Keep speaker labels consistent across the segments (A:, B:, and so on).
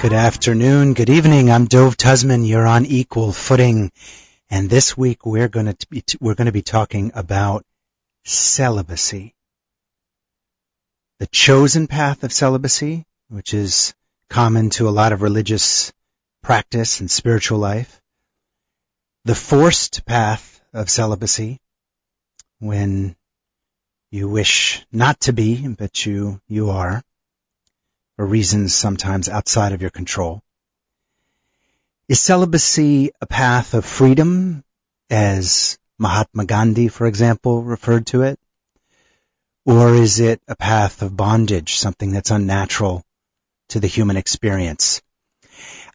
A: Good afternoon, good evening. I'm Dove Tusman. You're on equal footing, and this week we're going to be we're going to be talking about celibacy, the chosen path of celibacy, which is common to a lot of religious practice and spiritual life, the forced path of celibacy, when you wish not to be, but you you are for reasons sometimes outside of your control. Is celibacy a path of freedom, as Mahatma Gandhi, for example, referred to it? Or is it a path of bondage, something that's unnatural to the human experience?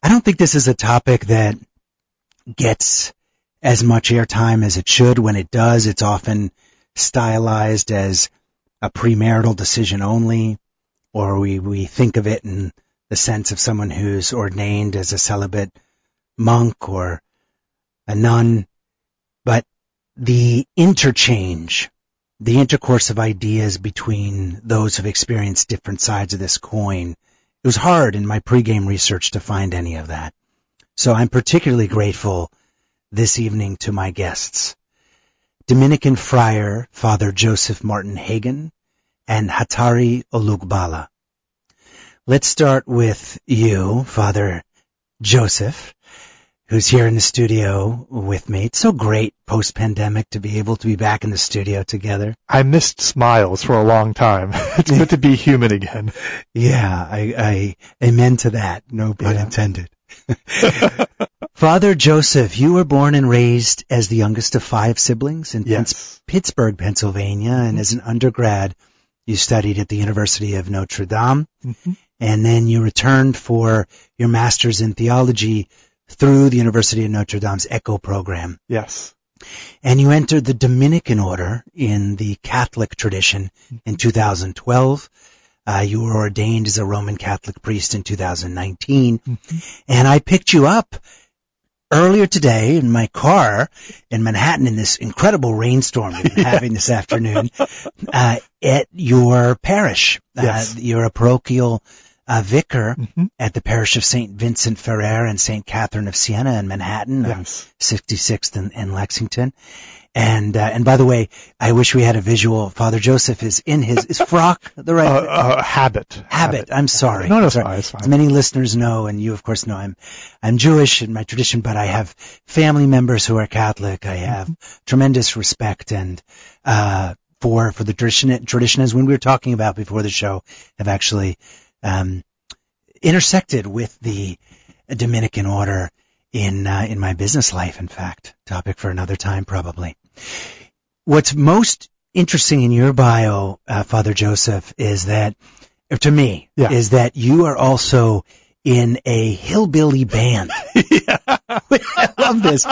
A: I don't think this is a topic that gets as much airtime as it should. When it does, it's often stylized as a premarital decision only or we, we think of it in the sense of someone who's ordained as a celibate monk or a nun. But the interchange, the intercourse of ideas between those who've experienced different sides of this coin, it was hard in my pregame research to find any of that. So I'm particularly grateful this evening to my guests. Dominican friar Father Joseph Martin Hagen, and Hatari Olugbala. Let's start with you, Father Joseph, who's here in the studio with me. It's so great post-pandemic to be able to be back in the studio together.
B: I missed smiles for a long time. It's good to be human again.
A: Yeah, I, I amen to that. No pun
B: Yeah.
A: intended. Father Joseph, you were born and raised as the youngest of five siblings in
B: Yes.
A: Pittsburgh, Pennsylvania, and as an undergrad, you studied at the University of Notre Dame,
B: Mhm.
A: and then you returned for your master's in theology through the University of Notre Dame's ECHO program.
B: Yes.
A: And you entered the Dominican order in the Catholic tradition in 2012. Uh, you were ordained as a Roman Catholic priest in 2019. And I picked you up earlier today in my car in Manhattan in this incredible rainstorm we've been having this afternoon uh, at your parish.
B: Yes.
A: Uh, you're a parochial uh, vicar
B: Mhm.
A: at the parish of St. Vincent Ferrer and St. Catherine of Siena in Manhattan. on
B: Yes.
A: 66th and, and Lexington. And, uh, and by the way, I wish we had a visual. Father Joseph is in his, is frock the
B: Uh,
A: right
B: uh, habit.
A: habit? I'm sorry.
B: No, no, it's
A: Sorry.
B: fine. It's
A: As many listeners know, and you of course know, I'm, I'm Jewish in my tradition, but I have family members who are Catholic. I have tremendous respect and, uh, for, for the tradition, tradition as when we were talking about before the show have actually, um, intersected with the Dominican order in, uh, in my business life, in fact. Topic for another time, probably. What's most interesting in your bio, uh, Father Joseph, is that, to me,
B: Yeah.
A: is that you are also in a hillbilly band. I love this.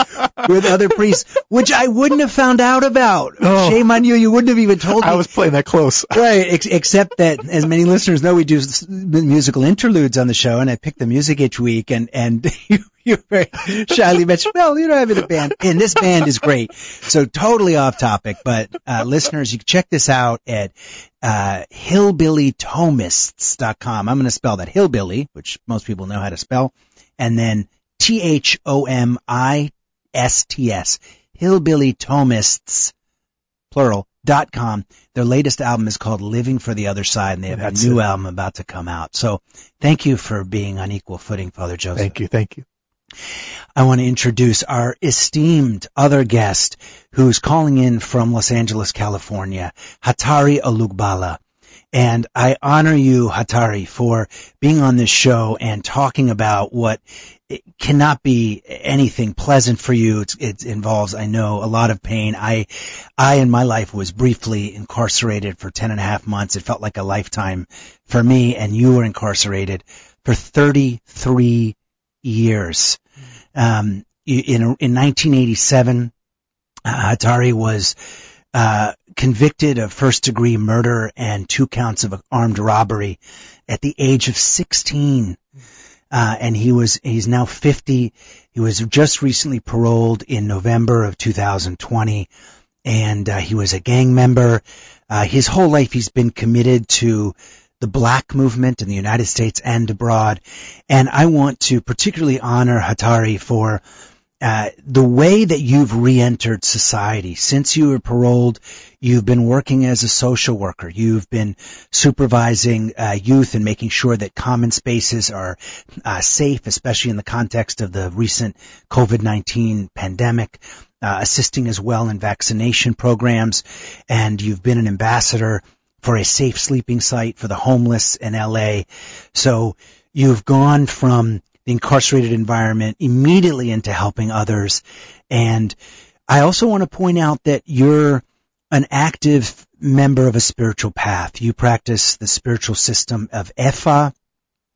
A: With other priests, which I wouldn't have found out about.
B: Oh.
A: Shame on you. You wouldn't have even told me.
B: I was playing that close.
A: Right, ex- except that, as many listeners know, we do musical interludes on the show, and I pick the music each week, and and you, you very shyly mentioned, well, you know, I'm in a band, and this band is great. So totally off topic, but uh, listeners, you can check this out at uh, hillbillythomists.com. I'm going to spell that hillbilly, which most people know how to spell, and then T H O M I S T S, hillbillythomists plural, dot com. Their latest album is called Living for the Other Side, and they have
B: That's
A: a new
B: it.
A: album about to come out. So thank you for being on equal footing, Father Joseph.
B: Thank you. Thank you.
A: I want to introduce our esteemed other guest who's calling in from Los Angeles, California, Hatari Olugbala. And I honor you, Hatari, for being on this show and talking about what cannot be anything pleasant for you. It involves, I know, a lot of pain. I, I in my life was briefly incarcerated for 10 and a half months. It felt like a lifetime for me and you were incarcerated for 33 years. Um, in, in 1987, uh, Hatari was, uh, convicted of first degree murder and two counts of armed robbery at the age of 16. Uh, and he was, he's now 50. He was just recently paroled in November of 2020 and uh, he was a gang member. Uh, his whole life he's been committed to the black movement in the United States and abroad. And I want to particularly honor Hatari for uh, the way that you've re-entered society since you were paroled. You've been working as a social worker. You've been supervising uh, youth and making sure that common spaces are uh, safe, especially in the context of the recent COVID-19 pandemic. Uh, assisting as well in vaccination programs, and you've been an ambassador for a safe sleeping site for the homeless in LA. So you've gone from the incarcerated environment immediately into helping others. And I also want to point out that you're an active member of a spiritual path. You practice the spiritual system of Ifa.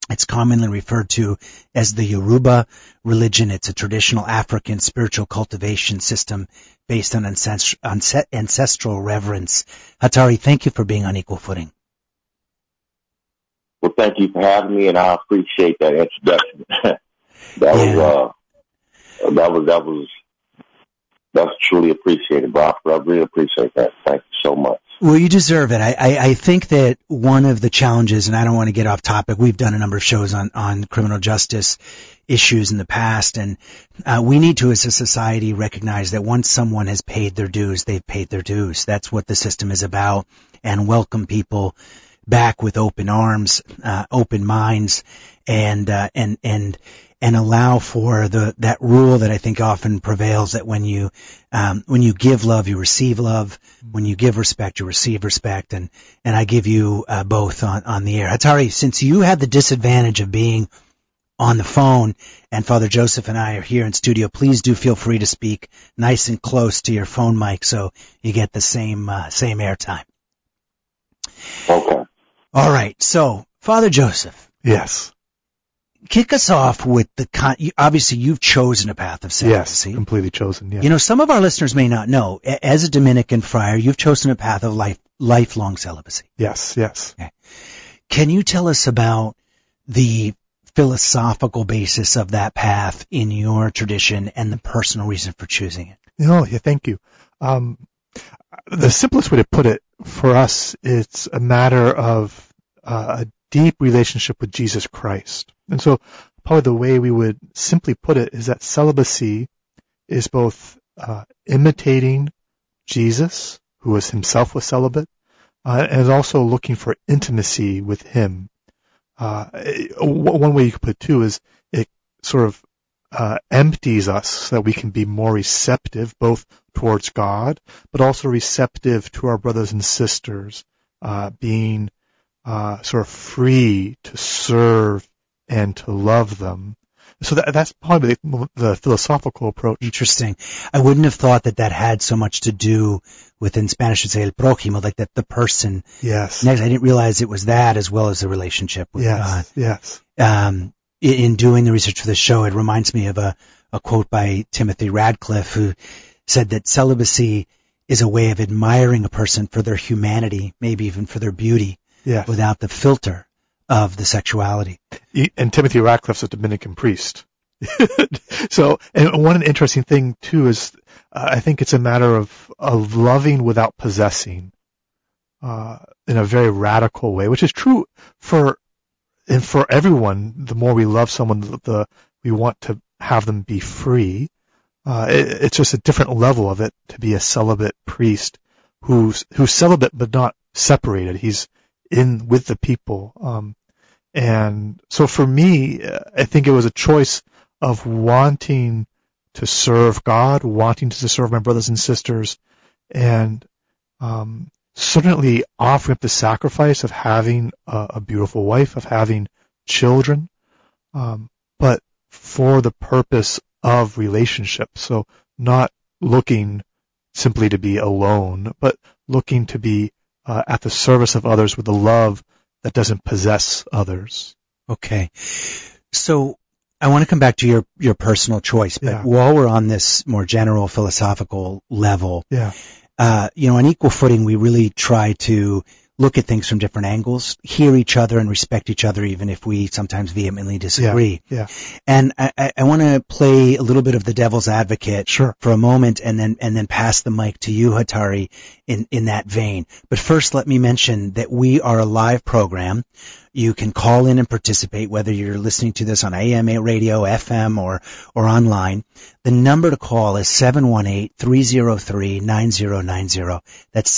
A: It's commonly referred to as the Yoruba religion. It's a traditional African spiritual cultivation system based on ancestral reverence. Hatari, thank you for being on equal footing.
C: Well, thank you for having me, and I appreciate that introduction. that yeah. was uh, that was that was that's truly appreciated, bro. I really appreciate that. Thank you so much.
A: Well, you deserve it. I, I, I think that one of the challenges, and I don't want to get off topic. We've done a number of shows on on criminal justice issues in the past, and uh, we need to, as a society, recognize that once someone has paid their dues, they've paid their dues. That's what the system is about, and welcome people back with open arms, uh, open minds, and uh, and and and allow for the that rule that I think often prevails that when you um, when you give love, you receive love. When you give respect, you receive respect. And and I give you uh, both on on the air. Hatari, since you had the disadvantage of being on the phone and Father Joseph and I are here in studio, please do feel free to speak nice and close to your phone mic so you get the same uh, same airtime.
C: Okay.
A: All right. So, Father Joseph.
B: Yes.
A: Kick us off with the con- obviously you've chosen a path of celibacy.
B: Yes, completely chosen. Yeah.
A: You know, some of our listeners may not know. As a Dominican friar, you've chosen a path of life lifelong celibacy.
B: Yes. Yes.
A: Okay. Can you tell us about the philosophical basis of that path in your tradition and the personal reason for choosing it?
B: Oh, yeah, thank you. Um, the simplest way to put it for us, it's a matter of uh, a deep relationship with Jesus Christ. And so probably the way we would simply put it is that celibacy is both uh, imitating Jesus, who was himself was celibate, uh, and also looking for intimacy with him. Uh, one way you could put it too is it sort of uh, empties us so that we can be more receptive both towards God, but also receptive to our brothers and sisters, uh, being uh, sort of free to serve and to love them. So that, that's probably the, the, philosophical approach.
A: Interesting. I wouldn't have thought that that had so much to do with, in Spanish, you'd say el prójimo, like that the person.
B: Yes.
A: Next, I didn't realize it was that as well as the relationship with
B: yes,
A: God.
B: Yes.
A: Um, in, in doing the research for the show, it reminds me of a, a quote by Timothy Radcliffe who said that celibacy is a way of admiring a person for their humanity, maybe even for their beauty,
B: yes.
A: without the filter of the sexuality.
B: And Timothy Radcliffe's a Dominican priest. so, and one interesting thing too is, uh, I think it's a matter of, of loving without possessing, uh, in a very radical way, which is true for, and for everyone. The more we love someone, the, the we want to have them be free. Uh, it, it's just a different level of it to be a celibate priest who's who's celibate but not separated. He's in with the people. Um, and so for me, I think it was a choice of wanting to serve God, wanting to serve my brothers and sisters, and um, certainly offering up the sacrifice of having a, a beautiful wife, of having children, um, but for the purpose of relationship. So not looking simply to be alone, but looking to be uh, at the service of others with a love that doesn't possess others.
A: Okay. So I want to come back to your, your personal choice, but
B: yeah.
A: while we're on this more general philosophical level,
B: yeah.
A: uh, you know, on equal footing, we really try to look at things from different angles, hear each other and respect each other even if we sometimes vehemently disagree.
B: Yeah. yeah.
A: And I, I, I want to play a little bit of the devil's advocate
B: Sure.
A: for a moment and then, and then pass the mic to you, Hatari, in, in that vein. But first let me mention that we are a live program. You can call in and participate whether you're listening to this on AM radio, FM, or, or online. The number to call is 718-303-9090. That's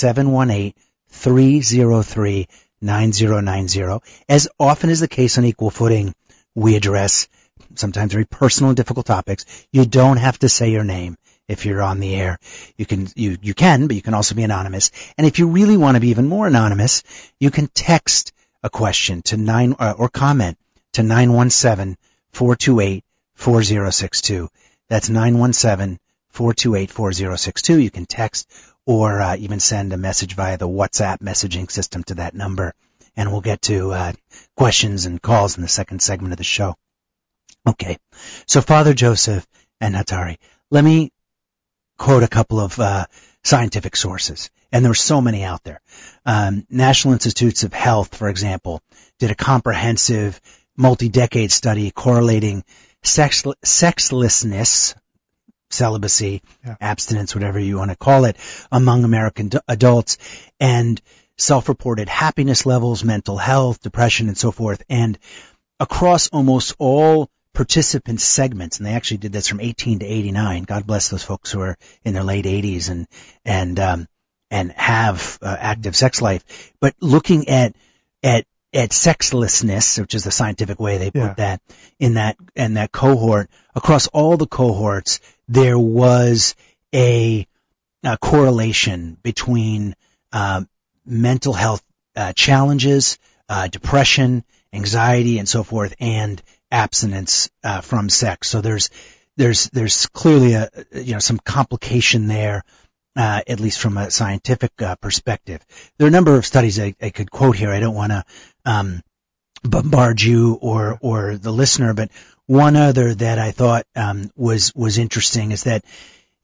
A: 718-303-9090. As often is the case on Equal Footing, we address sometimes very personal and difficult topics. You don't have to say your name if you're on the air. You can, you, you can, but you can also be anonymous. And if you really want to be even more anonymous, you can text a question to nine, uh, or comment to 917-428-4062. That's 917-428-4062. You can text or uh, even send a message via the WhatsApp messaging system to that number. And we'll get to uh, questions and calls in the second segment of the show. Okay. So Father Joseph and Hatari, let me quote a couple of uh, scientific sources, and there are so many out there. Um, National Institutes of Health, for example, did a comprehensive multi-decade study correlating sex, sexlessness, celibacy,
B: Yeah.
A: abstinence, whatever you want to call it, among American d- adults, and self-reported happiness levels, mental health, depression, and so forth. And across almost all participant segments, and they actually did this from 18 to 89. God bless those folks who are in their late 80s and and um, and have uh, active sex life. But looking at at at sexlessness, which is the scientific way they put
B: Yeah.
A: that in that in that cohort, across all the cohorts, there was a, a correlation between um, mental health uh, challenges, uh, depression, anxiety, and so forth, and abstinence uh, from sex. So there's there's there's clearly a you know some complication there, uh, at least from a scientific uh, perspective. There are a number of studies I, I could quote here. I don't want to um, bombard you or or the listener, but one other that I thought um, was was interesting is that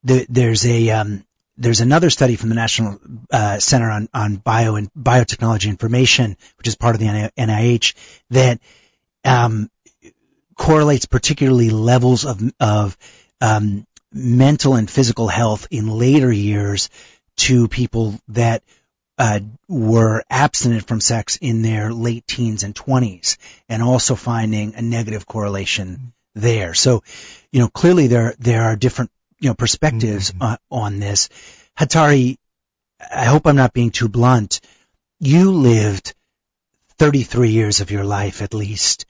A: the, there's a um, there's another study from the National uh, Center on on Bio and Biotechnology Information, which is part of the NIH, that um, correlates particularly levels of of um, mental and physical health in later years to people that uh, were abstinent from sex in their late teens and 20s, and also finding a negative correlation there. So, you know, clearly there there are different you know perspectives
B: Mhm.
A: on, on this. Hatari, I hope I'm not being too blunt. You lived 33 years of your life at least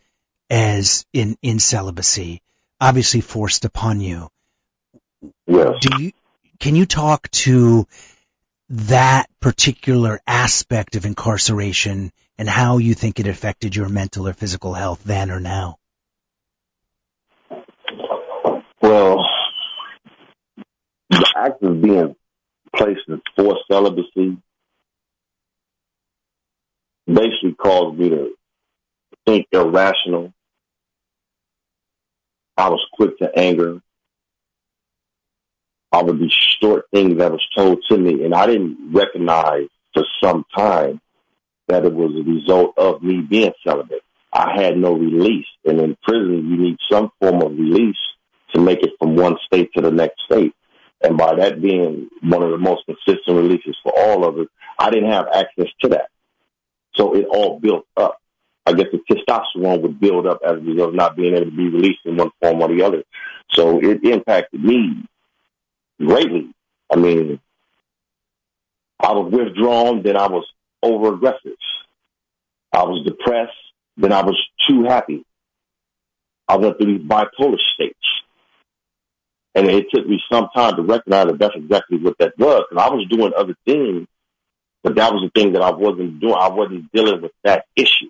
A: as in in celibacy, obviously forced upon you.
C: Yes.
A: Do you can you talk to that particular aspect of incarceration and how you think it affected your mental or physical health then or now?
C: Well, the act of being placed in forced celibacy basically caused me to think irrational. I was quick to anger. I would distort things that was told to me, and I didn't recognize for some time that it was a result of me being celibate. I had no release, and in prison you need some form of release to make it from one state to the next state. And by that being one of the most consistent releases for all of it, I didn't have access to that. So it all built up. I guess the testosterone would build up as a result of not being able to be released in one form or the other. So it impacted me greatly. I mean, I was withdrawn, then I was over aggressive. I was depressed, then I was too happy. I went through these bipolar states. And it took me some time to recognize that that's exactly what that was. And I was doing other things, but that was the thing that I wasn't doing. I wasn't dealing with that issue.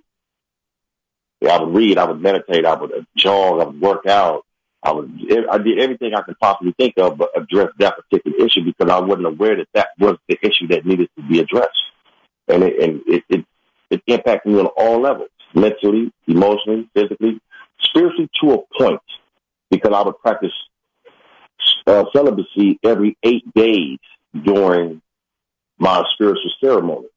C: I would read, I would meditate, I would jog, I would work out. I would, I did everything I could possibly think of, but address that particular issue because I wasn't aware that that was the issue that needed to be addressed. And it, and it, it, it impacted me on all levels, mentally, emotionally, physically, spiritually to a point because I would practice uh, celibacy every eight days during my spiritual ceremony.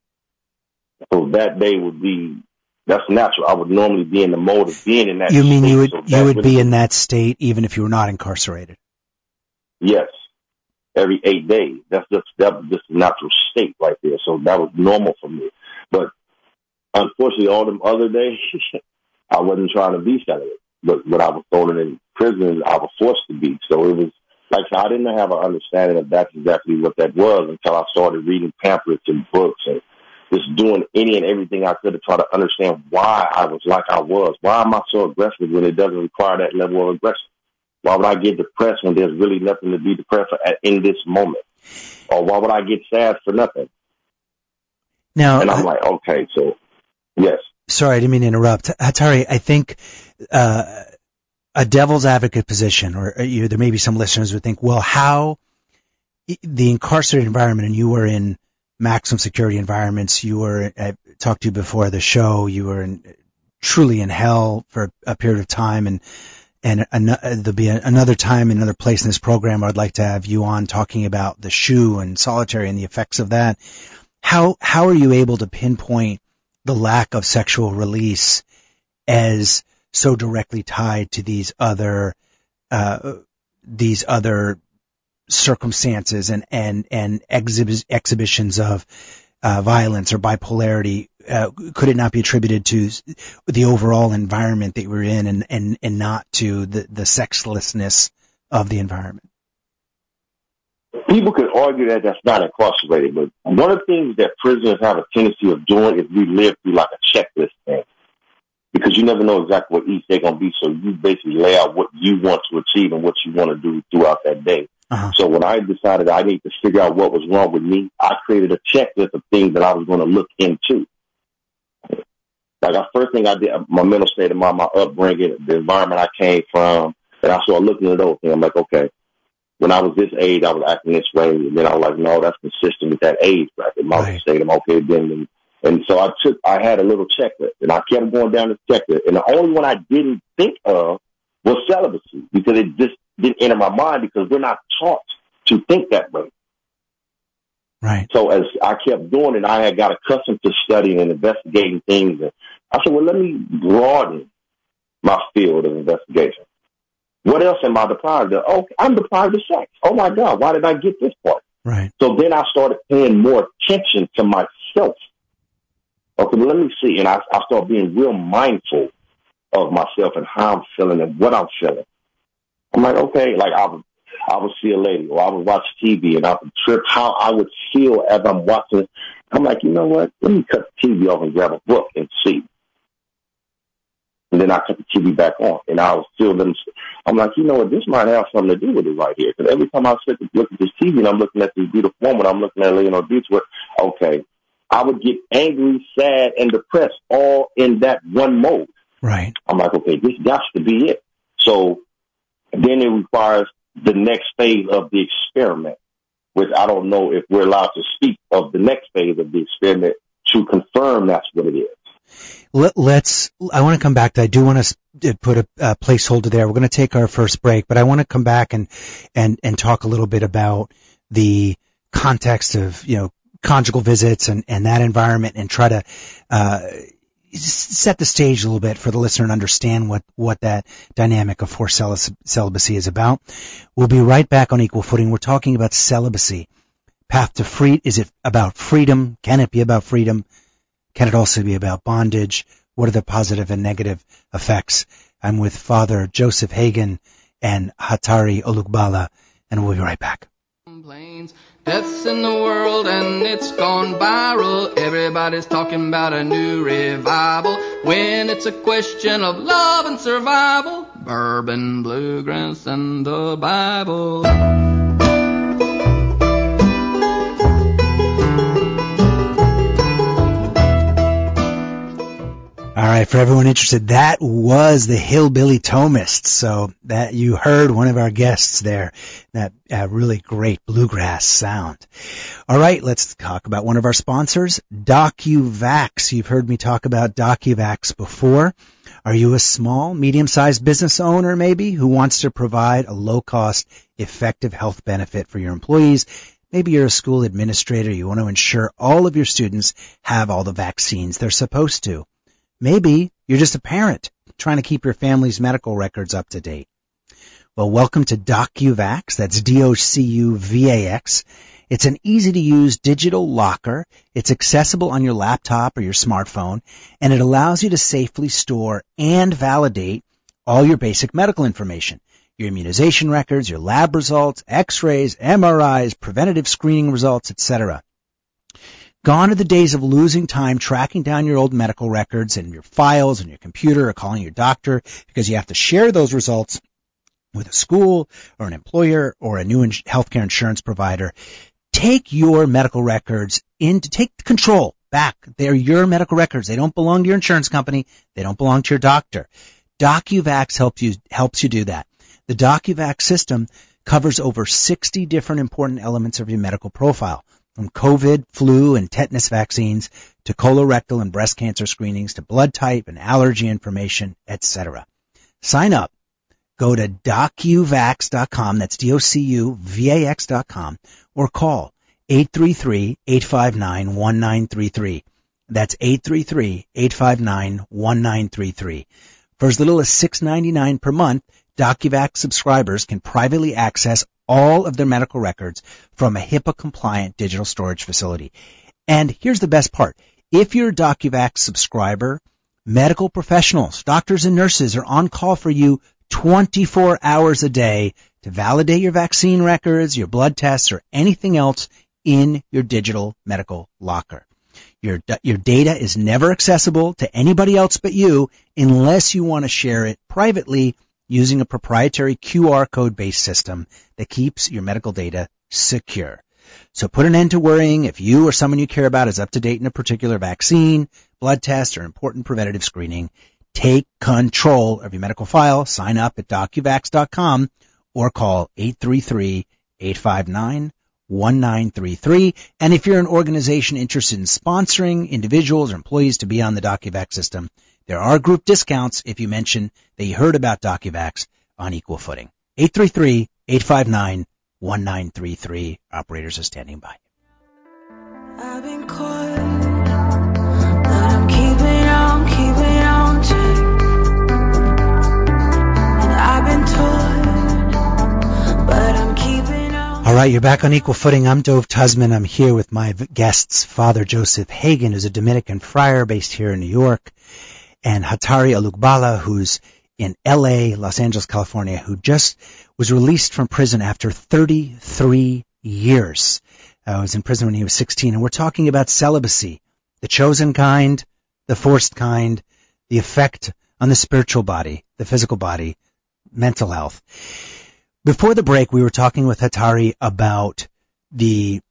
C: So that day would be that's natural. I would normally be in the mode of being in that.
A: You mean
C: state,
A: you would
C: so
A: you would
C: really-
A: be in that state even if you were not incarcerated?
C: Yes. Every eight days. That's just that just a natural state right there. So that was normal for me. But unfortunately all them other days I wasn't trying to be celibate. But when I was thrown in prison I was forced to be. So it was like I didn't have an understanding of that's exactly what that was until I started reading pamphlets and books and just doing any and everything I could to try to understand why I was like I was. Why am I so aggressive when it doesn't require that level of aggression? Why would I get depressed when there's really nothing to be depressed for at, in this moment? Or why would I get sad for nothing?
A: Now,
C: And I'm like, okay, so yes,
A: sorry, I didn't mean to interrupt. Hatari, I think uh, a devil's advocate position, or uh, you, there may be some listeners who think, well, how the incarcerated environment, and you were in maximum security environments, you were, I talked to you before the show, you were in, truly in hell for a period of time, and and an, there'll be a, another time, another place in this program, I'd like to have you on talking about the shoe and solitary and the effects of that. How how are you able to pinpoint the lack of sexual release as so directly tied to these other uh, these other circumstances and and and exhib- exhibitions of uh, violence or bipolarity uh, could it not be attributed to the overall environment that we're in and and and not to the the sexlessness of the environment
C: people could argue that that's not incarcerated, but one of the things that prisoners have a tendency of doing is we live through like a checklist thing. Because you never know exactly what each day gonna be, so you basically lay out what you want to achieve and what you want to do throughout that day.
A: Uh-huh.
C: So when I decided I need to figure out what was wrong with me, I created a checklist of things that I was going to look into. Like the first thing I did, my mental state of mind, my upbringing, the environment I came from, and I started looking at those things. I'm like, okay, when I was this age, I was acting this way, and then I was like, no, that's consistent with that age bracket. My
A: Right.
C: state, I'm okay then. And, so I took, I had a little checklist, and I kept going down this checklist, and the only one I didn't think of was celibacy because it just didn't enter my mind because we're not taught to think that way.
A: right
C: So as I kept doing it, I had got accustomed to studying and investigating things. And I said, well, let me broaden my field of investigation. What else am I deprived of? Oh, I'm deprived of sex. Oh my God, why did I get this part?
A: right
C: So then I started paying more attention to myself. Okay, let me see. And I, I started being real mindful of myself and how I'm feeling and what I'm feeling. I'm like, okay, like I would, I would see a lady or I would watch TV and I would trip how I would feel as I'm watching. I'm like, you know what? Let me cut the TV off and grab a book and see. And then I cut the TV back on and I was still them. I'm like, you know what? This might have something to do with it right here. Because every time I sit to look at this TV and I'm looking at this beautiful woman, I'm looking at Leonardo Beach, where, okay, I would get angry, sad, and depressed all in that one mode.
A: right
C: I'm like, okay, this got to be it. So then it requires the next phase of the experiment, which I don't know if we're allowed to speak of the next phase of the experiment to confirm that's what it is.
A: Let, let's. I want to come back. I do want to uh, put a, a placeholder there. We're going to take our first break, but I want to come back and and and talk a little bit about the context of you know conjugal visits and and that environment, and try to uh, set the stage a little bit for the listener and understand what what that dynamic of forced celibacy is about. We'll be right back on equal footing. We're talking about celibacy. Path to free. Is it about freedom? Can it be about freedom? Can it also be about bondage? What are the positive and negative effects? I'm with Father Joseph Hagen and Hatari Olugbala, and we'll be right back.
D: Deaths in the world and it's gone viral. Everybody's talking about a new revival. When it's a question of love and survival, bourbon, bluegrass, and the Bible.
A: Right, for everyone interested, that was the Hillbilly Thomists. So that you heard one of our guests there, that uh, really great bluegrass sound. All right, let's talk about one of our sponsors, DocuVax. You've heard me talk about DocuVax before. Are you a small, medium-sized business owner maybe who wants to provide a low-cost, effective health benefit for your employees? Maybe you're a school administrator. You want to ensure all of your students have all the vaccines they're supposed to. Maybe you're just a parent trying to keep your family's medical records up to date. Well, welcome to DocuVax. That's D-O-C-U-V-A-X. It's an easy to use digital locker. It's accessible on your laptop or your smartphone, and it allows you to safely store and validate all your basic medical information. Your immunization records, your lab results, x-rays, MRIs, preventative screening results, etc. Gone are the days of losing time tracking down your old medical records and your files and your computer or calling your doctor because you have to share those results with a school or an employer or a new healthcare insurance provider. Take your medical records into, take control back. They're your medical records. They don't belong to your insurance company. They don't belong to your doctor. DocuVax helps you, helps you do that. The DocuVax system covers over 60 different important elements of your medical profile, from COVID, flu, and tetanus vaccines to colorectal and breast cancer screenings to blood type and allergy information, etc. Sign up Go to docuvax.com, that's D-O-C-U-V-A-X.com, or call 833-859-1933. That's 833-859-1933. For as little as $6.99 per month, DocuVax subscribers can privately access all of their medical records from a HIPAA-compliant digital storage facility. And here's the best part. If you're a DocuVax subscriber, medical professionals, doctors and nurses are on call for you 24 hours a day to validate your vaccine records, your blood tests, or anything else in your digital medical locker. Your, your data is never accessible to anybody else but you unless you want to share it privately using a proprietary QR code based system that keeps your medical data secure. So put an end to worrying if you or someone you care about is up to date in a particular vaccine, blood test, or important preventative screening. Take control of your medical file. Sign up at docuvax.com or call 833-859-1933. And if you're an organization interested in sponsoring individuals or employees to be on the DocuVax system, there are group discounts if you mention that you heard about DocuVax on equal footing. 833-859-1933. Operators are standing by.
E: I've been caught, but I'm keeping on, keeping on. And I've been told, but I'm keeping on.
A: All right, you're back on equal footing. I'm Dove Tusman. I'm here with my guests, Father Joseph Hagan, who's a Dominican friar based here in New York, and Hatari Olugbala, who's in LA, Los Angeles, California, who just was released from prison after 33 years. Uh, was in prison when he was 16, and we're talking about celibacy, the chosen kind, the forced kind, the effect on the spiritual body, the physical body, mental health. Before the break, we were talking with Hatari about the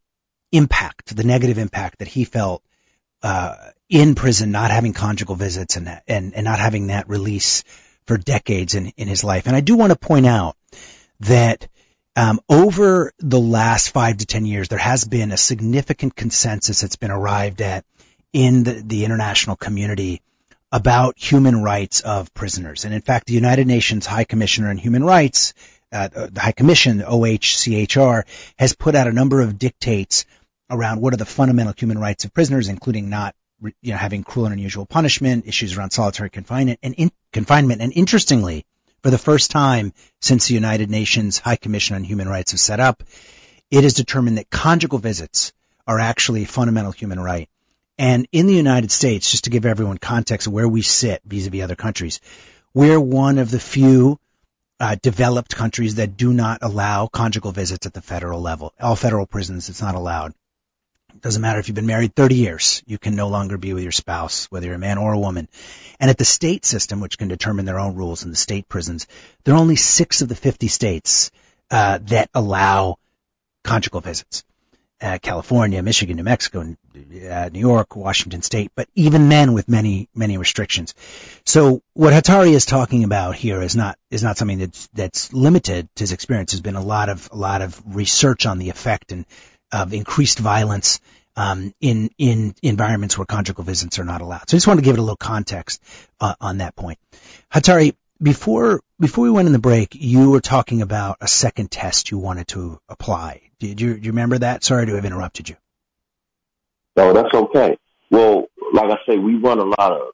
A: impact, the negative impact that he felt uh, in prison, not having conjugal visits and, and and not having that release for decades in in his life. And I do want to point out that um, over the last five to ten years, there has been a significant consensus that's been arrived at in the, the international community about human rights of prisoners. And in fact, the United Nations High Commissioner on Human Rights, uh, the High Commission, OHCHR, has put out a number of dictates around what are the fundamental human rights of prisoners, including not you know, having cruel and unusual punishment, issues around solitary confinement, and in, confinement. And interestingly, for the first time since the United Nations High Commission on Human Rights was set up, it is determined that conjugal visits are actually a fundamental human right. And in the United States, just to give everyone context of where we sit vis-a-vis other countries, we're one of the few uh, developed countries that do not allow conjugal visits at the federal level. All federal prisons, it's not allowed. Doesn't matter if you've been married 30 years, you can no longer be with your spouse, whether you're a man or a woman. And at the state system, which can determine their own rules in the state prisons, there are only six of the 50 states uh, that allow conjugal visits. Uh, California, Michigan, New Mexico, uh, New York, Washington State, but even then with many, many restrictions. So what Hatari is talking about here is not, is not something that's, that's limited to his experience. There's been a lot of, a lot of research on the effect and of increased violence um, in in environments where conjugal visits are not allowed. So I just wanted to give it a little context uh, on that point. Hatari, before before we went in the break, you were talking about a second test you wanted to apply. Did you, do you remember that? Sorry to have interrupted you.
C: No, that's okay. Well, like I say, we run a lot of,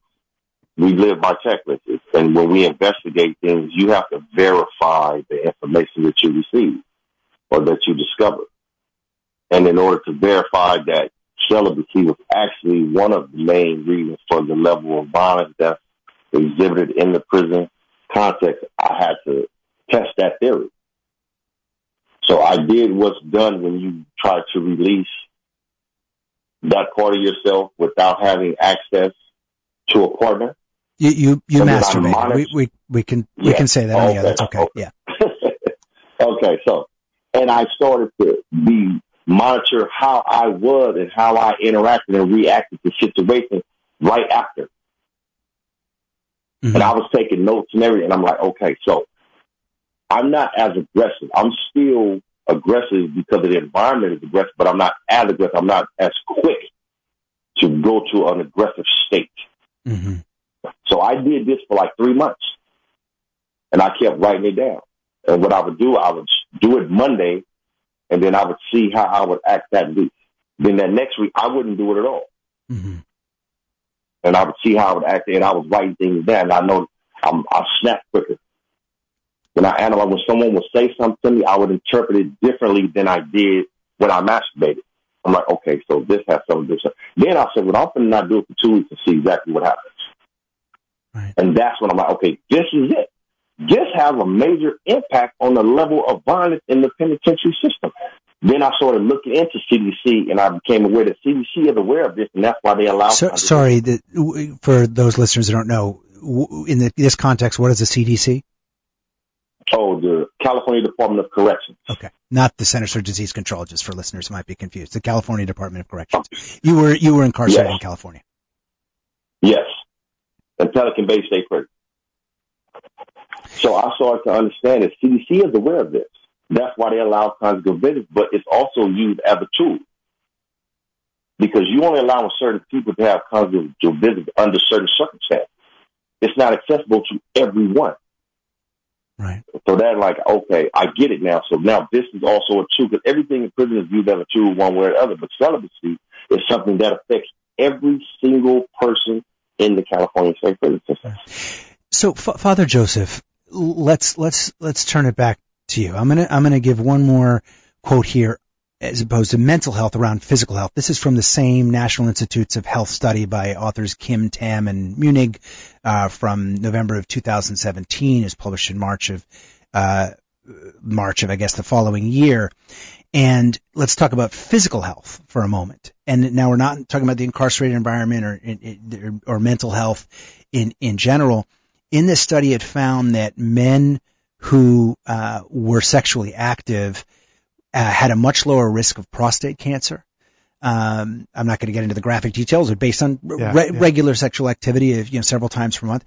C: we live by checklists, and when we investigate things, you have to verify the information that you receive or that you discover. And in order to verify that celibacy was actually one of the main reasons for the level of violence that's exhibited in the prison context, I had to test that theory. So I did what's done when you try to release that part of yourself without having access to a partner.
A: You you, you masturbate. We, we we can we can say that. Okay. Yeah, oh, that's okay. okay. Yeah.
C: okay, so and I started to be monitor how I was and how I interacted and reacted to situations right after. Mm-hmm. And I was taking notes and everything. And I'm like, okay, so I'm not as aggressive. I'm still aggressive because of the environment is aggressive, but I'm not as aggressive. I'm not as quick to go to an aggressive state. Mm-hmm. So I did this for like three months and I kept writing it down. And what I would do, I would do it Monday and then I would see how I would act that week. Then that next week, I wouldn't do it at all. Mm-hmm. And I would see how I would act, and I was writing things down. And I know I'm, I snap quicker. When I analyze, when someone would say something to me, I would interpret it differently than I did when I masturbated. I'm like, okay, so this has something to do. Then I said, well, I'm going to not do it for two weeks to see exactly what happens. Right. And that's when I'm like, okay, this is it this has a major impact on the level of violence in the penitentiary system. Then I started looking into CDC, and I became aware that CDC is aware of this, and that's why they allow.
A: So, sorry, the, for those listeners who don't know, in the, this context, what is the CDC?
C: Oh, the California Department of Corrections.
A: Okay, not the Centers for Disease Control. Just for listeners who might be confused, the California Department of Corrections. You were you were incarcerated yes. in California.
C: Yes, in Pelican Bay State Prison. So I started to understand that CDC is aware of this. That's why they allow conjugal visits, but it's also used as a tool. Because you only allow certain people to have conjugal visits under certain circumstances. It's not accessible to everyone.
A: Right.
C: So that like, okay, I get it now. So now this is also a tool because everything in prison is viewed as a tool one way or the other. But celibacy is something that affects every single person in the California state prison system.
A: So, F- Father Joseph, let's let's let's turn it back to you. I'm gonna I'm gonna give one more quote here as opposed to mental health around physical health. This is from the same National Institutes of Health study by authors Kim Tam and Munig uh, from November of 2017. is published in March of uh, March of I guess the following year. And let's talk about physical health for a moment. And now we're not talking about the incarcerated environment or or, or mental health in in general in this study, it found that men who uh, were sexually active uh, had a much lower risk of prostate cancer. Um, I'm not going to get into the graphic details, but based on yeah, re- yeah. regular sexual activity, of, you know, several times per month.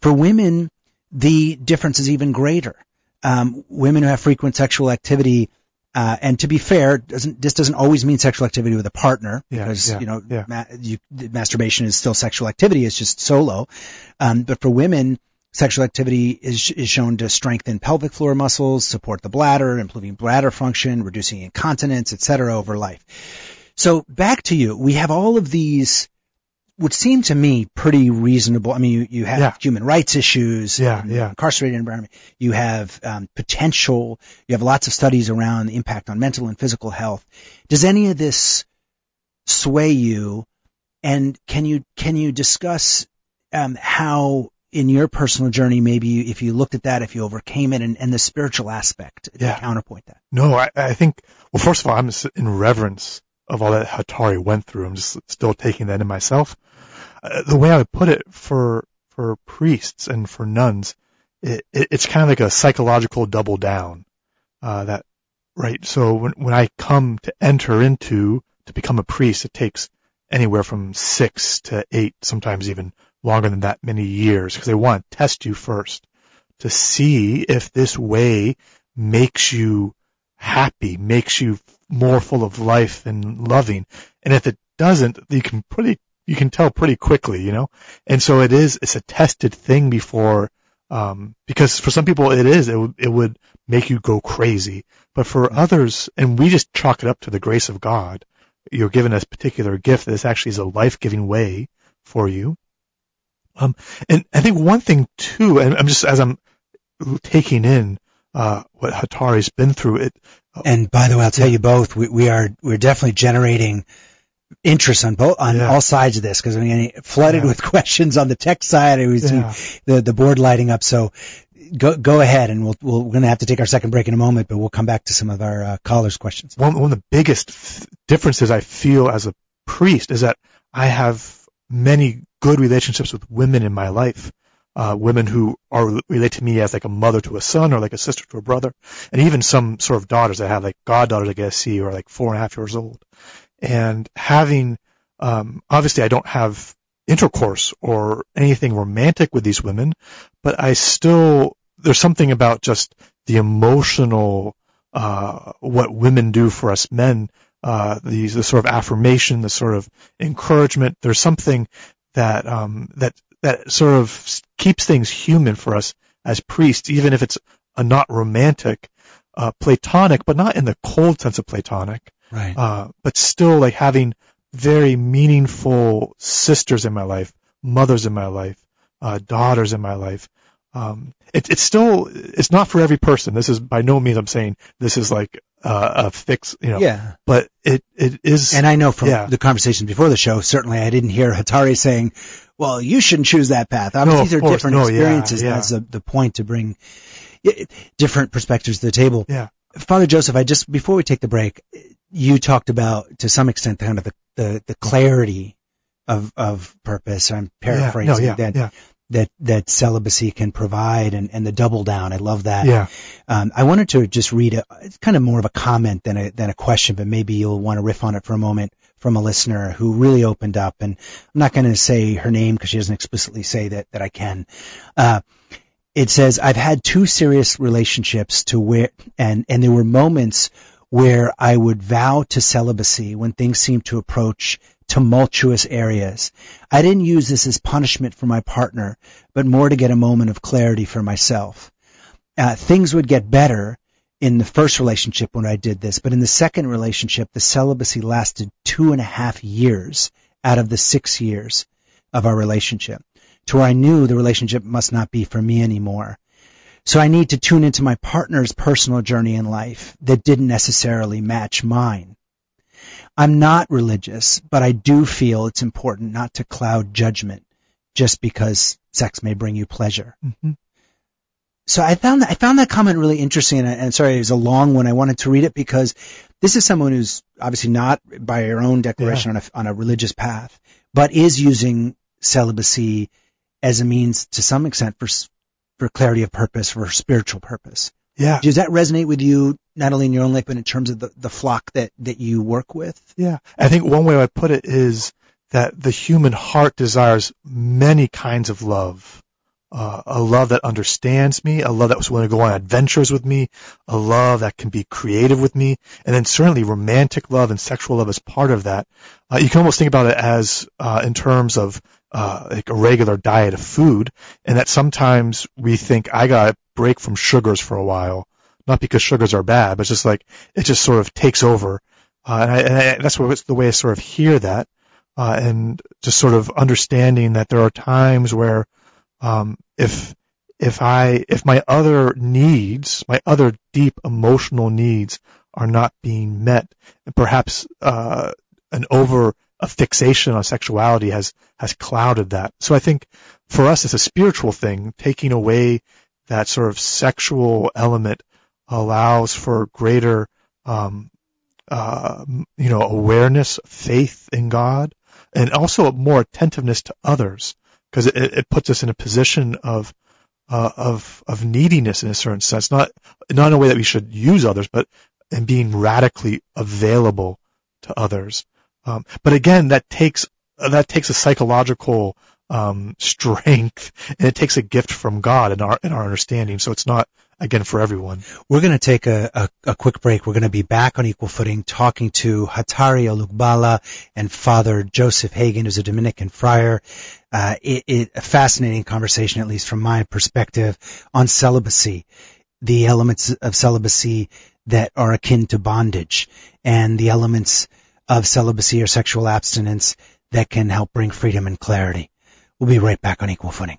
A: For women, the difference is even greater. Um, women who have frequent sexual activity uh, and to be fair, doesn't this doesn't always mean sexual activity with a partner because yeah, yeah, you know yeah. ma- you, masturbation is still sexual activity. It's just solo. Um, but for women, Sexual activity is, is shown to strengthen pelvic floor muscles, support the bladder, improving bladder function, reducing incontinence, etc. over life. So back to you. We have all of these would seem to me pretty reasonable. I mean, you, you have yeah. human rights issues,
B: yeah, yeah.
A: incarcerated environment. You have um, potential. You have lots of studies around the impact on mental and physical health. Does any of this sway you? And can you can you discuss um, how in your personal journey, maybe if you looked at that, if you overcame it, and, and the spiritual aspect yeah. to counterpoint that?
B: No, I, I think, well, first of all, I'm in reverence of all that Hatari went through. I'm just still taking that in myself. Uh, the way I would put it for, for priests and for nuns, it, it, it's kind of like a psychological double down, uh, that, right? So when, when I come to enter into, to become a priest, it takes anywhere from six to eight, sometimes even longer than that many years because they want to test you first to see if this way makes you happy, makes you more full of life and loving. And if it doesn't, you can pretty, you can tell pretty quickly, you know? And so it is, it's a tested thing before Um, because for some people it is, it would, it would make you go crazy. But for others, and we just chalk it up to the grace of God, you're given a particular gift that this actually is a life-giving way for you. Um, and I think one thing too, and I'm just, as I'm taking in, uh, what Hatari's been through, it,
A: And by the way, I'll tell you both, we, we are, we're definitely generating interest on both, on
B: Yeah.
A: all sides of this, because I mean, flooded
B: Yeah.
A: with questions on the tech side. We was
B: Yeah.
A: the, the board lighting up. So go, go ahead and we'll, we'll, we're going to have to take our second break in a moment, but we'll come back to some of our uh, callers' questions.
B: one, one of the biggest differences I feel as a priest is that I have many good relationships with women in my life. Uh, women who are relate to me as like a mother to a son or like a sister to a brother, and even some sort of daughters I have like goddaughters I to see who are like four and a half years old. And having, um, obviously I don't have intercourse or anything romantic with these women, but I still, there's something about just the emotional, uh, what women do for us men, uh, these, the sort of affirmation, the sort of encouragement. There's something that, um, that, that sort of keeps things human for us as priests, even if it's a not romantic, uh, platonic, but not in the cold sense of platonic
A: Right.
B: uh, but still like having very meaningful sisters in my life, mothers in my life, uh, daughters in my life. Um, it, it's still, it's not for every person. This is by no means I'm saying this is like uh, a fix, you know,
A: yeah.
B: but it, it is,
A: And I know from
B: Yeah.
A: the conversation before the show, certainly I didn't hear Hatari saying, well, you shouldn't choose that path. Obviously,
B: No,
A: these are
B: course.
A: different
B: No, yeah,
A: experiences.
B: yeah.
A: That's the, the point to bring different perspectives to the table.
B: yeah,
A: Father Joseph, I just, before we take the break, you talked about, to some extent, kind of the, the, the clarity of, of purpose. I'm
B: yeah,
A: paraphrasing
B: no, yeah,
A: that,
B: yeah,
A: that, that celibacy can provide and, and the double down. I love that.
B: yeah,
A: Um, I wanted to just read a, it's kind of more of a comment than a, than a question, but maybe you'll want to riff on it for a moment from a listener who really opened up. And I'm not going to say her name because she doesn't explicitly say that, that I can. Uh, it says, I've had two serious relationships to where, and, and there were moments where I would vow to celibacy when things seemed to approach tumultuous areas. I didn't use this as punishment for my partner, but more to get a moment of clarity for myself. Uh, things would get better in the first relationship when I did this, but in the second relationship, the celibacy lasted two and a half years out of the six years of our relationship to where I knew the relationship must not be for me anymore. So I need to tune into my partner's personal journey in life that didn't necessarily match mine. I'm not religious, but I do feel it's important not to cloud judgment just because sex may bring you pleasure.
B: hmm
A: So I found that I found that comment really interesting, and, and sorry, it was a long one. I wanted to read it because this is someone who's obviously not by her own declaration on a on a religious path, but is using celibacy as a means to some extent for for clarity of purpose, for spiritual purpose.
B: yeah.
A: Does that resonate with you, not only in your own life, but in terms of the, the flock that, that you work with?
B: Yeah. I think one way I put it is that the human heart desires many kinds of love. Uh, a love that understands me, a love that was willing to go on adventures with me, a love that can be creative with me, and then certainly romantic love and sexual love is part of that. Uh, you can almost think about it as uh, in terms of uh, like a regular diet of food, and that sometimes we think I got to break from sugars for a while, not because sugars are bad, but just like it just sort of takes over. Uh, and, I, and I, that's what, the way I sort of hear that, uh, and just sort of understanding that there are times where, um, if if I if my other needs, my other deep emotional needs are not being met, and perhaps uh, an over a fixation on sexuality has has clouded that. So I think for us, it's a spiritual thing. Taking away that sort of sexual element allows for greater um, uh, you know, awareness, faith in God, and also more attentiveness to others, because it, it puts us in a position of uh, of of neediness in a certain sense, not not in a way that we should use others, but in being radically available to others. Um, but again, that takes that takes a psychological um, strength, and it takes a gift from God in our in our understanding. So it's not again for everyone.
A: We're going to take a, a, a, quick break. We're going to be back on equal footing talking to Hatari Olugbala and Father Joseph Hagan, who's a Dominican friar. Uh, it, it, a fascinating conversation, at least from my perspective, on celibacy, the elements of celibacy that are akin to bondage, and the elements of celibacy or sexual abstinence that can help bring freedom and clarity. We'll be right back on equal footing.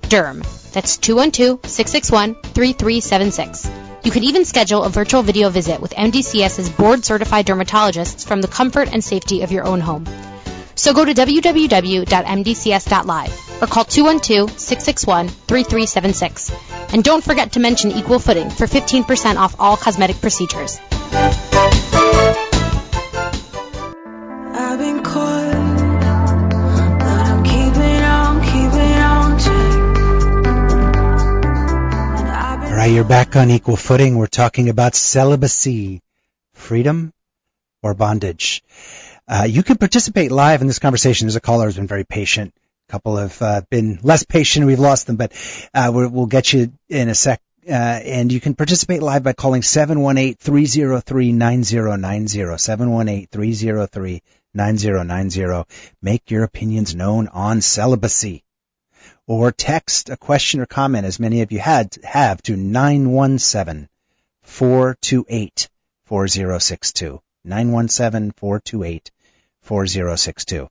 F: 212-661-DERM. That's 212-661-3376. You can even schedule a virtual video visit with MDCS's board certified dermatologists from the comfort and safety of your own home. So go to www.mdcs.live or call 212-661-3376. And don't forget to mention equal footing for 15% off all cosmetic procedures.
A: Right, you're back on equal footing. We're talking about celibacy, freedom or bondage. Uh, you can participate live in this conversation. There's a caller who's been very patient. A couple have uh, been less patient. We've lost them, but uh, we'll get you in a sec. Uh, and you can participate live by calling 718-303-9090. 718-303-9090. Make your opinions known on celibacy. Or text a question or comment, as many of you had have, to 917-428-4062. 917-428-4062.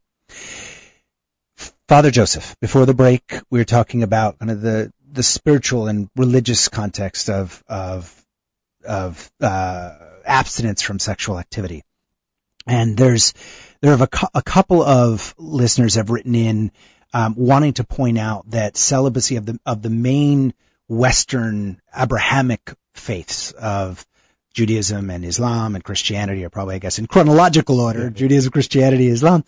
A: Father Joseph, before the break, we were talking about kind of the, the spiritual and religious context of, of, of, uh, abstinence from sexual activity. And there's, there have a, a couple of listeners have written in, um, wanting to point out that celibacy of the, of the main Western Abrahamic faiths of Judaism and Islam and Christianity are probably, I guess, in chronological order. Yeah. Judaism, Christianity, Islam.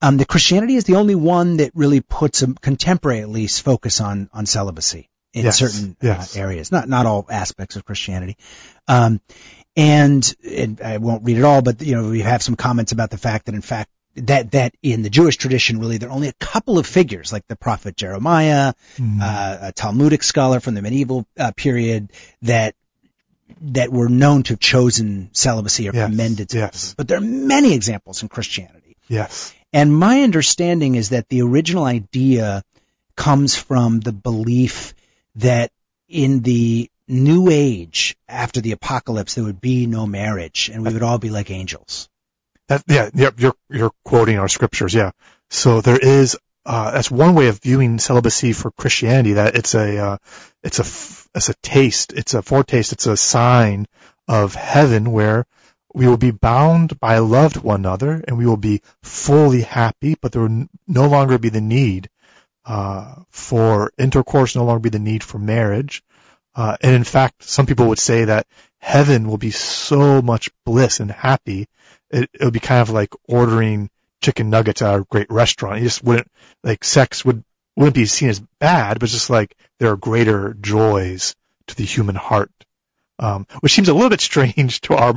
A: Um, the Christianity is the only one that really puts a contemporary, at least, focus on on celibacy in
B: yes.
A: certain
B: yes.
A: Uh, areas. Not not all aspects of Christianity. Um, and, and I won't read it all, but you know, we have some comments about the fact that, in fact, that that in the Jewish tradition, really, there are only a couple of figures, like the prophet Jeremiah, mm. uh, a Talmudic scholar from the medieval uh, period, that that were known to have chosen celibacy or
B: yes,
A: commended
B: celibacy.
A: Yes. But there are many examples in Christianity.
B: Yes.
A: And my understanding is that the original idea comes from the belief that in the new age after the apocalypse there would be no marriage and we would all be like angels.
B: That, yeah, you're you're quoting our scriptures, yeah. So there is uh, that's one way of viewing celibacy for Christianity. That it's a uh, it's a it's a taste, it's a foretaste, it's a sign of heaven where we will be bound by love to one another and we will be fully happy, but there will no longer be the need uh, for intercourse, no longer be the need for marriage. Uh, and in fact, some people would say that heaven will be so much bliss and happy. It, it would be kind of like ordering chicken nuggets at a great restaurant. You just wouldn't like sex would wouldn't be seen as bad, but just like there are greater joys to the human heart, um, which seems a little bit strange to our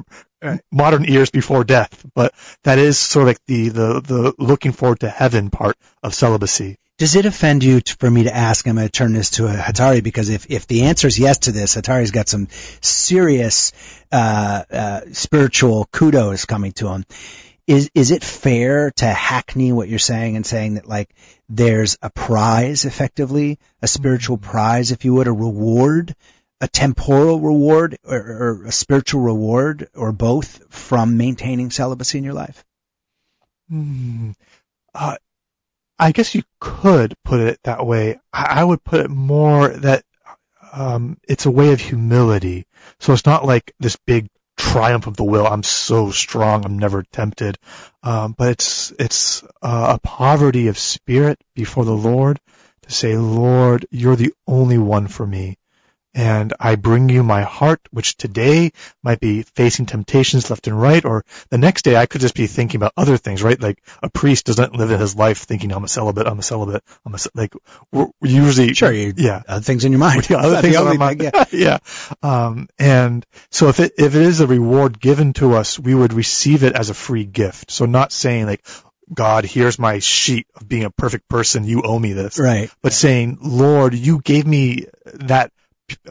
B: modern ears before death. But that is sort of like the the the looking forward to heaven part of celibacy.
A: Does it offend you to, for me to ask? I'm going to turn this to Hatari because if, if the answer is yes to this, Hatari's got some serious uh, uh, spiritual kudos coming to him. Is is it fair to hackney what you're saying and saying that like there's a prize, effectively a spiritual prize, if you would, a reward a temporal reward or, or a spiritual reward or both from maintaining celibacy in your life?
B: Hmm. Uh, I guess you could put it that way. I, I would put it more that um, it's a way of humility. So it's not like this big triumph of the will. I'm so strong. I'm never tempted. Um, but it's it's uh, a poverty of spirit before the Lord to say, Lord, you're the only one for me and I bring you my heart, which today might be facing temptations left and right, or the next day I could just be thinking about other things, right? Like a priest doesn't live in his life thinking I'm a celibate, I'm a celibate, I'm a like we're usually
A: sure, you,
B: yeah,
A: other things in your mind,
B: yeah, other things in my mind, yeah, yeah. Um, and so if it if it is a reward given to us, we would receive it as a free gift. So not saying like, God, here's my sheet of being a perfect person. You owe me this.
A: Right.
B: But saying, Lord, you gave me that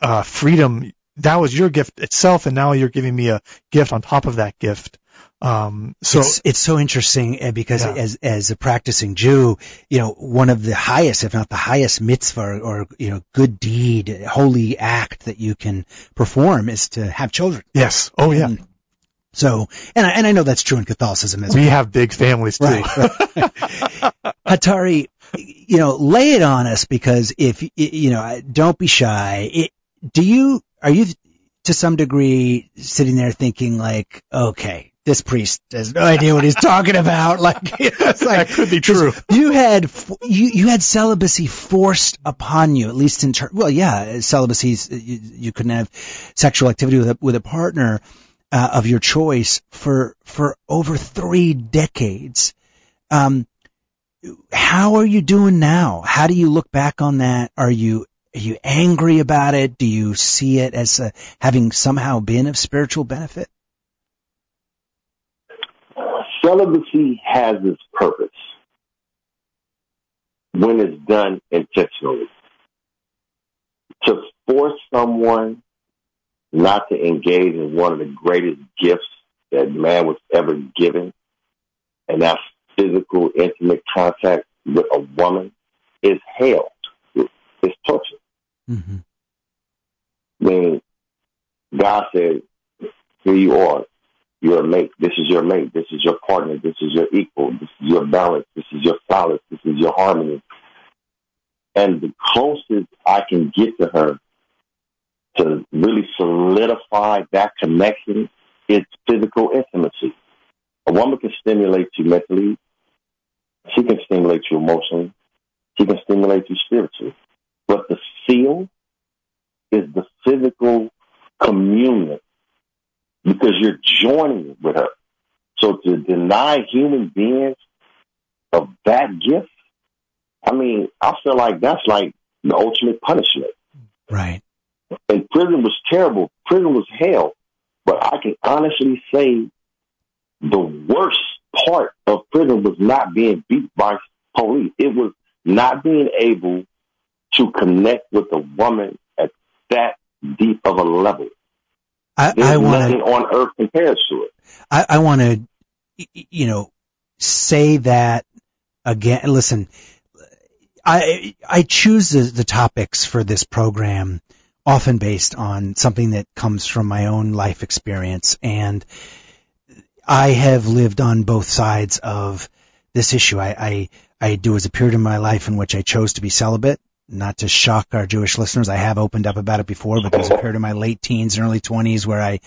B: uh, freedom, that was your gift itself, and now you're giving me a gift on top of that gift. Um, so
A: it's, it's, so interesting eh, because yeah. as as a practicing Jew, you know, one of the highest, if not the highest mitzvah or, or, you know good deed, holy act that you can perform is to have children.
B: Yes. Oh yeah.
A: And so, and I, and I know that's true in Catholicism as
B: we
A: well.
B: We have big families too.
A: Right, right. Hatari, you know, lay it on us because if you know, don't be shy. It, do you are you to some degree sitting there thinking like, okay, this priest has no idea what he's talking about. Like, it's
B: like that could be true.
A: You had you you had celibacy forced upon you, at least in terms. Well, yeah, celibacy. You, you couldn't have sexual activity with a with a partner uh, of your choice for for over three decades. Um, how are you doing now? How do you look back on that? Are you are you angry about it? Do you see it as a, having somehow been of spiritual benefit?
C: Celibacy has its purpose when it's done intentionally. To force someone not to engage in one of the greatest gifts that man was ever given, and that's physical, intimate contact with a woman, is hell. It's torture. Mm-hmm. I mean, God said, here you are. You're a mate. This is your mate. This is your partner. This is your equal. This is your balance. This is your solace. This is your harmony. And the closest I can get to her to really solidify that connection is physical intimacy. A woman can stimulate you mentally. She can stimulate you emotionally. She can stimulate you spiritually. But the seal is the physical communion because you're joining with her. So to deny human beings of that gift, I mean, I feel like that's like the ultimate punishment.
A: Right.
C: And prison was terrible. Prison was hell. But I can honestly say the worst part of prison was not being beat by police. It was not being able to connect with a woman at that deep of a level.
A: I, I want
C: nothing on earth compares to it.
A: I, I want to, you know, say that again. Listen, I I choose the, the topics for this program often based on something that comes from my own life experience, and I have lived on both sides of this issue. I I, I do as a period in my life in which I chose to be celibate not to shock our Jewish listeners, I have opened up about it before, but there was a period in my late teens and early 20s where I,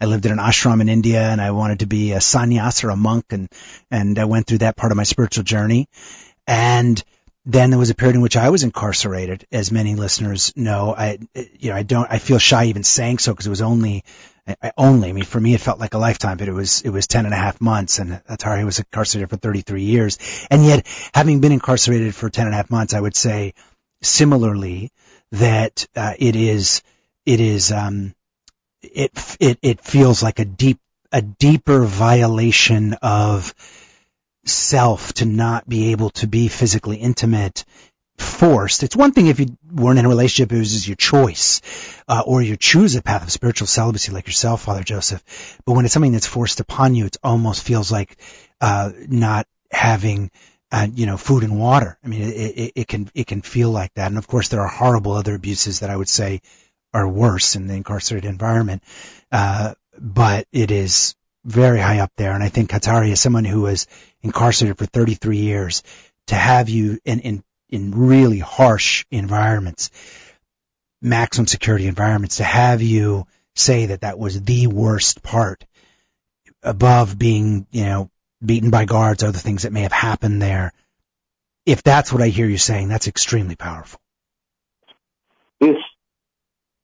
A: I lived in an ashram in India and I wanted to be a sannyas or a monk and, and I went through that part of my spiritual journey. And then there was a period in which I was incarcerated, as many listeners know. I, you know, I don't, I feel shy even saying so because it was only, Only, I mean, for me it felt like a lifetime, but it was, it was 10 and a half months and Hatari was incarcerated for 33 years. And yet, having been incarcerated for 10 and a half months, I would say similarly that uh, it is it is um, it it it feels like a deep a deeper violation of self to not be able to be physically intimate forced. It's one thing if you weren't in a relationship, it was your choice, uh, or you choose a path of spiritual celibacy like yourself, Father Joseph. But when it's something that's forced upon you, it almost feels like uh, not having uh, you know, food and water. I mean, it, it, it, can it can feel like that. And of course, there are horrible other abuses that I would say are worse in the incarcerated environment. Uh, but it is very high up there. And I think Hatari is someone who was incarcerated for 33 years to have you in, in really harsh environments, maximum security environments, to have you say that that was the worst part above being, you know, beaten by guards, other things that may have happened there. If that's what I hear you saying, that's extremely powerful.
C: It's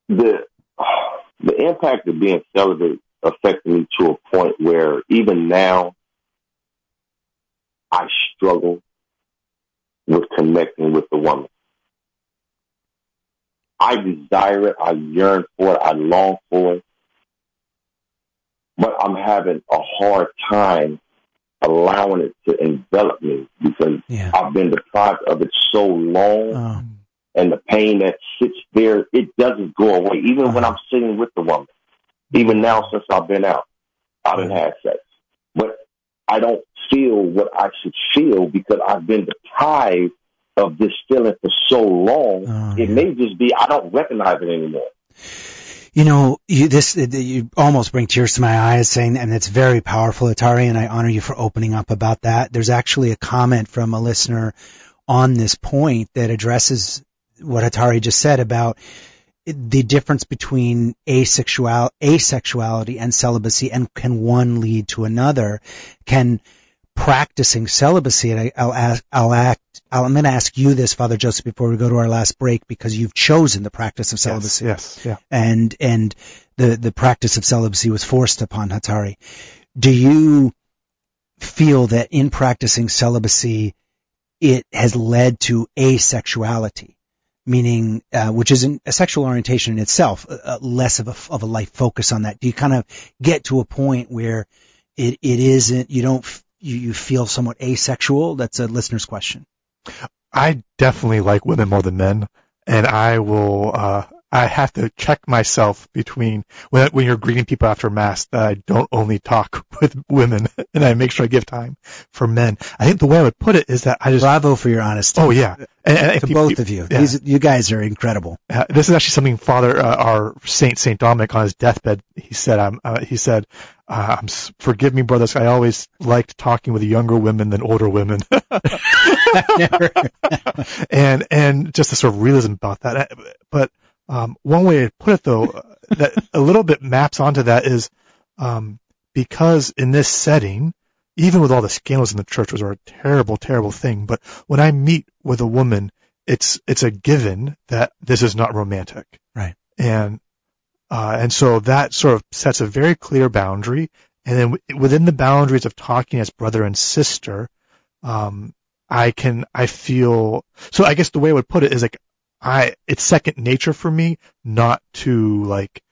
C: the the impact of being celibate affected me to a point where even now I struggle with connecting with the woman. I desire it, I yearn for it, I long for it, but I'm having a hard time allowing it to envelop me because
A: Yeah.
C: I've been deprived of it so long
A: Oh,
C: and the pain that sits there, it doesn't go away. Even when
A: Uh-huh.
C: I'm sitting with the woman, even now since I've been out, I've been had sex, I don't feel what I should feel because I've been deprived of this feeling for so long.
A: Oh,
C: it
A: yeah.
C: may just be I don't recognize it anymore.
A: You know, you, this you almost bring tears to my eyes saying, and it's very powerful, Hatari, and I honor you for opening up about that. There's actually a comment from a listener on this point that addresses what Hatari just said about the difference between asexual asexuality and celibacy, and can one lead to another? Can practicing celibacy, and I, I'll ask, I'll act, I'll, I'm going to ask you this, Father Joseph, before we go to our last break, because you've chosen the practice of celibacy
B: Yes, yes, yeah.
A: and and the the practice of celibacy was forced upon Hatari. Do you feel that in practicing celibacy, it has led to asexuality, meaning uh, which is an, a sexual orientation in itself, uh, uh, less of a of a life focus on that? Do you kind of get to a point where it it isn't you don't you, you feel somewhat asexual? That's a listener's question.
B: I definitely like women more than men, and I will. Uh, I have to check myself between when when you're greeting people after mass that I don't only talk with women, and I make sure I give time for men. I think the way I would put it is that I just.
A: Bravo for your honesty.
B: Oh yeah, and, and
A: to
B: if
A: both of you.
B: yeah.
A: These you guys are incredible.
B: Uh, this is actually something Father, uh, our Saint Saint Dominic on his deathbed, he said. Um, uh, he said, uh, I'm, "Forgive me, brothers. I always liked talking with younger women than older women." and and just the sort of realism about that. Uh, But um, one way to put it, though, that a little bit maps onto that is um, because in this setting, even with all the scandals in the church, which are a terrible, terrible thing, but when I meet with a woman, it's it's a given that this is not romantic,
A: Right.
B: And uh, and so that sort of sets a very clear boundary, and then w- within the boundaries of talking as brother and sister, um, I can I feel so. I guess the way I would put it is like I it's second nature for me not to like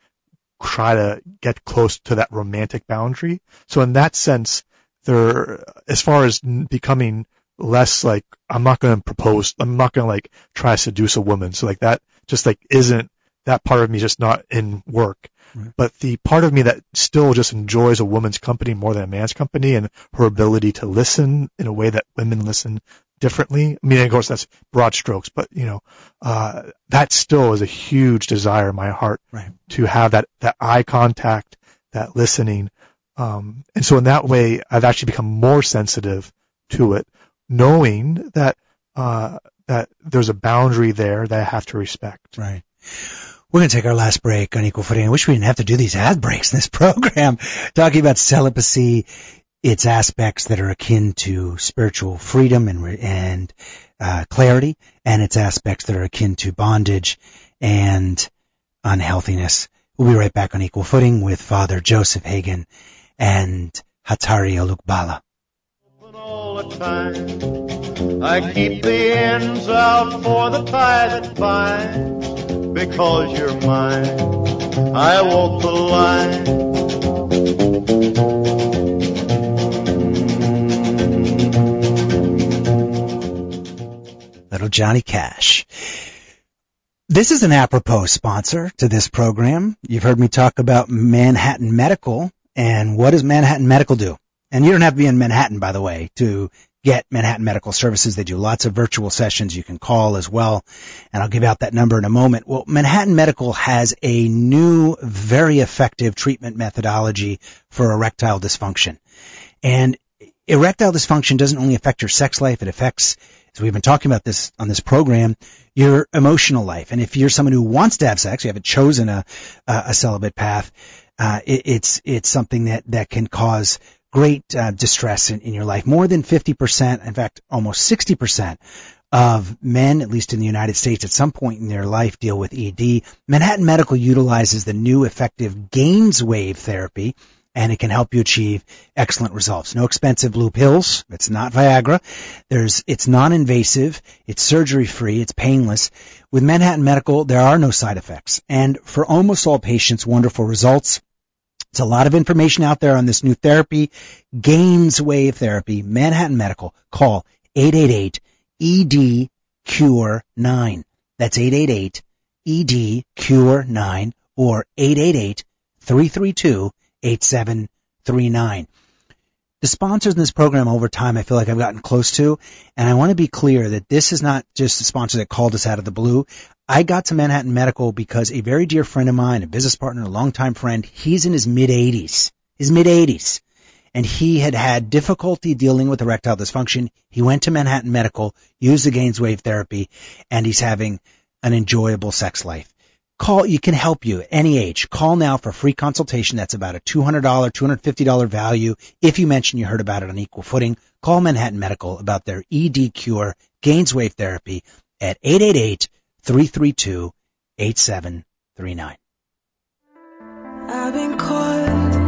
B: try to get close to that romantic boundary. So in that sense, there as far as n- becoming less like I'm not going to propose, I'm not going to like try to seduce a woman. So like that just like isn't that part of me just not in work.
A: Right.
B: But the part of me that still just enjoys a woman's company more than a man's company and her ability to listen in a way that women listen differently. I mean, of course, that's broad strokes, but you know, uh, that still is a huge desire in my heart
A: Right.
B: to have that, that eye contact, that listening. Um, and so in that way, I've actually become more sensitive to it, knowing that, uh, that there's a boundary there that I have to respect.
A: Right. We're going to take our last break on Equal Footing. I wish we didn't have to do these ad breaks in this program, talking about celibacy, its aspects that are akin to spiritual freedom and, and uh, clarity, and its aspects that are akin to bondage and unhealthiness. We'll be right back on Equal Footing with Father Joseph Hagen and Hatari
G: Olugbala. I keep the ends out for the tie that binds. Because you're mine, I walk the line.
A: Little Johnny Cash. This is an apropos sponsor to this program. You've heard me talk about Manhattan Medical and what does Manhattan Medical do? And you don't have to be in Manhattan, by the way, to get Manhattan Medical Services. They do lots of virtual sessions. You can call as well. And I'll give out that number in a moment. Well, Manhattan Medical has a new, very effective treatment methodology for erectile dysfunction. And erectile dysfunction doesn't only affect your sex life, it affects, as we've been talking about this on this program, your emotional life. And if you're someone who wants to have sex, you haven't chosen a, a celibate path, uh, it, it's, it's something that, that can cause great uh, distress in, in your life. More than 50%, in fact, almost 60% of men, at least in the United States, at some point in their life deal with ED. Manhattan Medical utilizes the new effective Gainswave therapy and it can help you achieve excellent results. No expensive blue pills. It's not Viagra. There's, it's non-invasive. It's surgery free. It's painless. With Manhattan Medical, there are no side effects. And for almost all patients, wonderful results. It's a lot of information out there on this new therapy, Gains Wave therapy, Manhattan Medical. Call 888-ED-CURE-9. That's 888-ED-CURE-9 or 888-332-8739. The sponsors in this program over time, I feel like I've gotten close to, and I want to be clear that this is not just a sponsor that called us out of the blue. I got to Manhattan Medical because a very dear friend of mine, a business partner, a longtime friend, he's in his mid 80s, his mid 80s, and he had had difficulty dealing with erectile dysfunction. He went to Manhattan Medical, used the Gainswave therapy, and he's having an enjoyable sex life. Call, you can help you at any age. Call now for a free consultation. That's about a $200, $250 value. If you mention you heard about it on Equal Footing, call Manhattan Medical about their ED Cure Gainswave therapy at 888 332 8739.
E: I've been caught,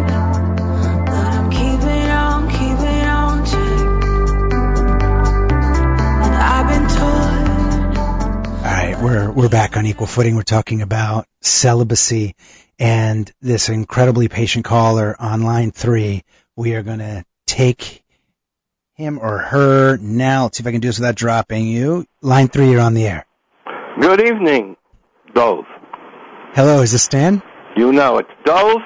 A: we're we're back on equal footing. We're talking about celibacy and this incredibly patient caller on line three. We are going to take him or her now. Let's see if I can do this without dropping you. Line three, you're on the air.
H: Good evening, Dove.
A: Hello, is this Stan?
H: You know it's Dove.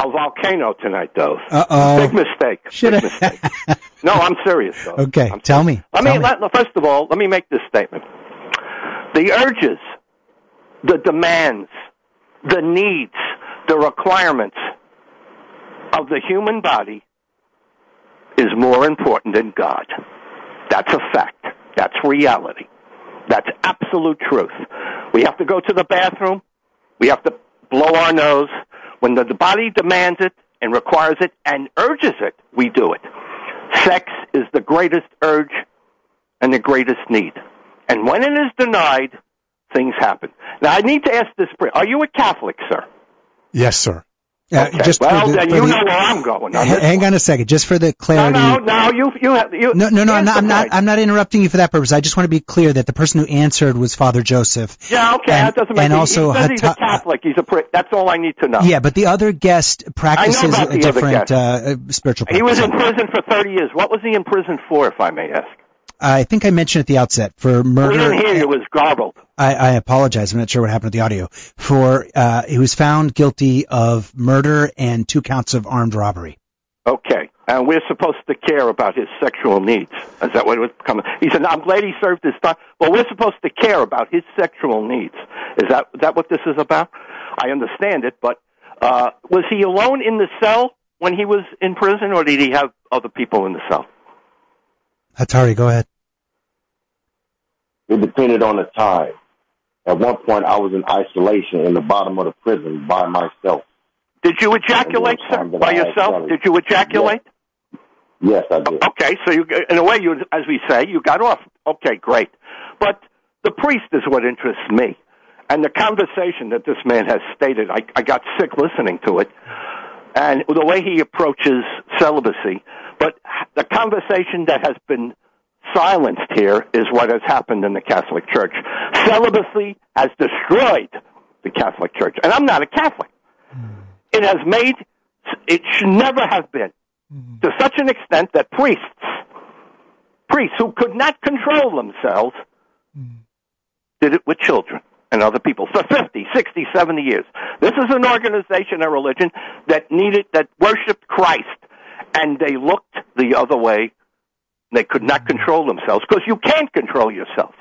H: A volcano tonight, Dove.
A: Uh oh.
H: Big mistake.
A: Should
H: Big
A: I-
H: mistake. No, I'm serious, Dove.
A: Okay,
H: I'm
A: tell me.
H: Let
A: Tell
H: me,
A: me.
H: let, first of all, let me make this statement. The urges, the demands, the needs, the requirements of the human body is more important than God. That's a fact. That's reality. That's absolute truth. We have to go to the bathroom. We have to blow our nose. When the, body demands it and requires it and urges it, we do it. Sex is the greatest urge and the greatest need. And when it is denied, things happen. Now, I need to ask this. Are you a Catholic, sir?
B: Yes, sir.
A: Uh,
H: Okay.
A: just
H: well,
A: the-
H: then you
A: the-
H: know where I'm going.
A: hang on a second, just for the clarity.
H: no, no. You, you have. You,
A: No, no, no, I'm not, I'm not. I'm not interrupting you for that purpose. I just want to be clear that the person who answered was Father Joseph.
H: Yeah, okay.
A: And-
H: that doesn't make
A: and also
H: he says he's a Catholic. He's a. Pri- that's all I need to know.
A: Yeah, but the other guest practices a different
H: guest.
A: uh, uh, spiritual
H: He was in prison for 30 years. What was he in prison for, if I may ask?
A: I think I mentioned at the outset for murder.
H: We didn't hear you. It was garbled.
A: I, I apologize. I'm not sure what happened with the audio. For uh, he was found guilty of murder and two counts of armed robbery.
H: Okay. And we're supposed to care about his sexual needs. Is that what it was coming? He said, I'm glad he served his time. Well, we're supposed to care about his sexual needs. Is that, is that what this is about? I understand it, but uh, was he alone in the cell when he was in prison, or did he have other people in the cell?
A: Hatari, go ahead.
C: It depended on the time. At one point, I was in isolation in the bottom of the prison by myself.
H: Did you ejaculate, sir,
C: was time that
H: by
C: I
H: yourself? Did you ejaculate?
C: Yes, I did.
H: Okay, so you, in a way, you, as we say, you got off. Okay, great. But the priest is what interests me. And the conversation that this man has stated, I, I got sick listening to it. And the way he approaches celibacy. But the conversation that has been silenced here is what has happened in the Catholic Church. Celibacy has destroyed the Catholic Church. And I'm not a Catholic. Hmm. It has made, it should never have been hmm. to such an extent that priests, priests who could not control themselves, hmm. did it with children and other people for 50, 60, 70 years. This is an organization, a religion that needed, that worshiped Christ, and they looked the other way They could not control themselves because you can't control yourself.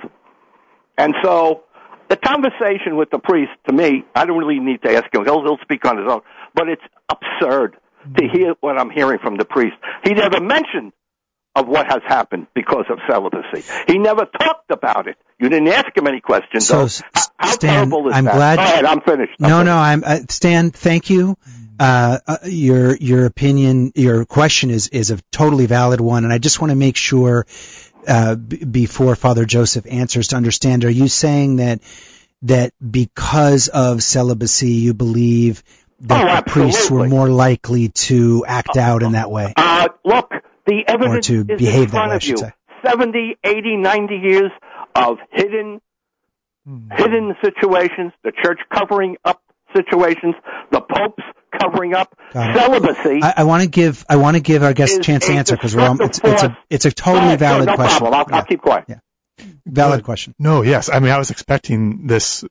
H: And so the conversation with the priest, to me, I don't really need to ask him. He'll, he'll speak on his own. But it's absurd to hear what I'm hearing from the priest. He never mentioned of what has happened because of celibacy. He never talked about it. You didn't ask him any questions.
A: So,
H: though. How, how
A: Stan,
H: terrible is
A: I'm
H: that?
A: glad-
H: Go ahead, I'm finished. I'm
A: No,
H: finished.
A: no, I'm uh, Stan. Thank you. Uh, uh, your your opinion, your question is is a totally valid one, and I just want to make sure uh, b- before Father Joseph answers to understand. Are you saying that that because of celibacy, you believe that
H: Oh,
A: the priests were more likely to act out in that way?
H: Uh, look, the evidence
A: to
H: is
A: behave
H: in
A: that
H: front
A: way,
H: of you.
A: say.
H: 70, 80, 90 years of hidden, hidden situations, the church covering up situations, the popes covering up,
A: Got
H: celibacy.
A: I, I want to give I want to give our guest a chance to answer because we're all, it's, it's a it's a totally
H: ahead,
A: valid
H: no
A: question.
H: problem. I'll,
A: Yeah.
H: I'll keep quiet.
A: Yeah. Valid question.
B: No, yes. I mean, I was expecting this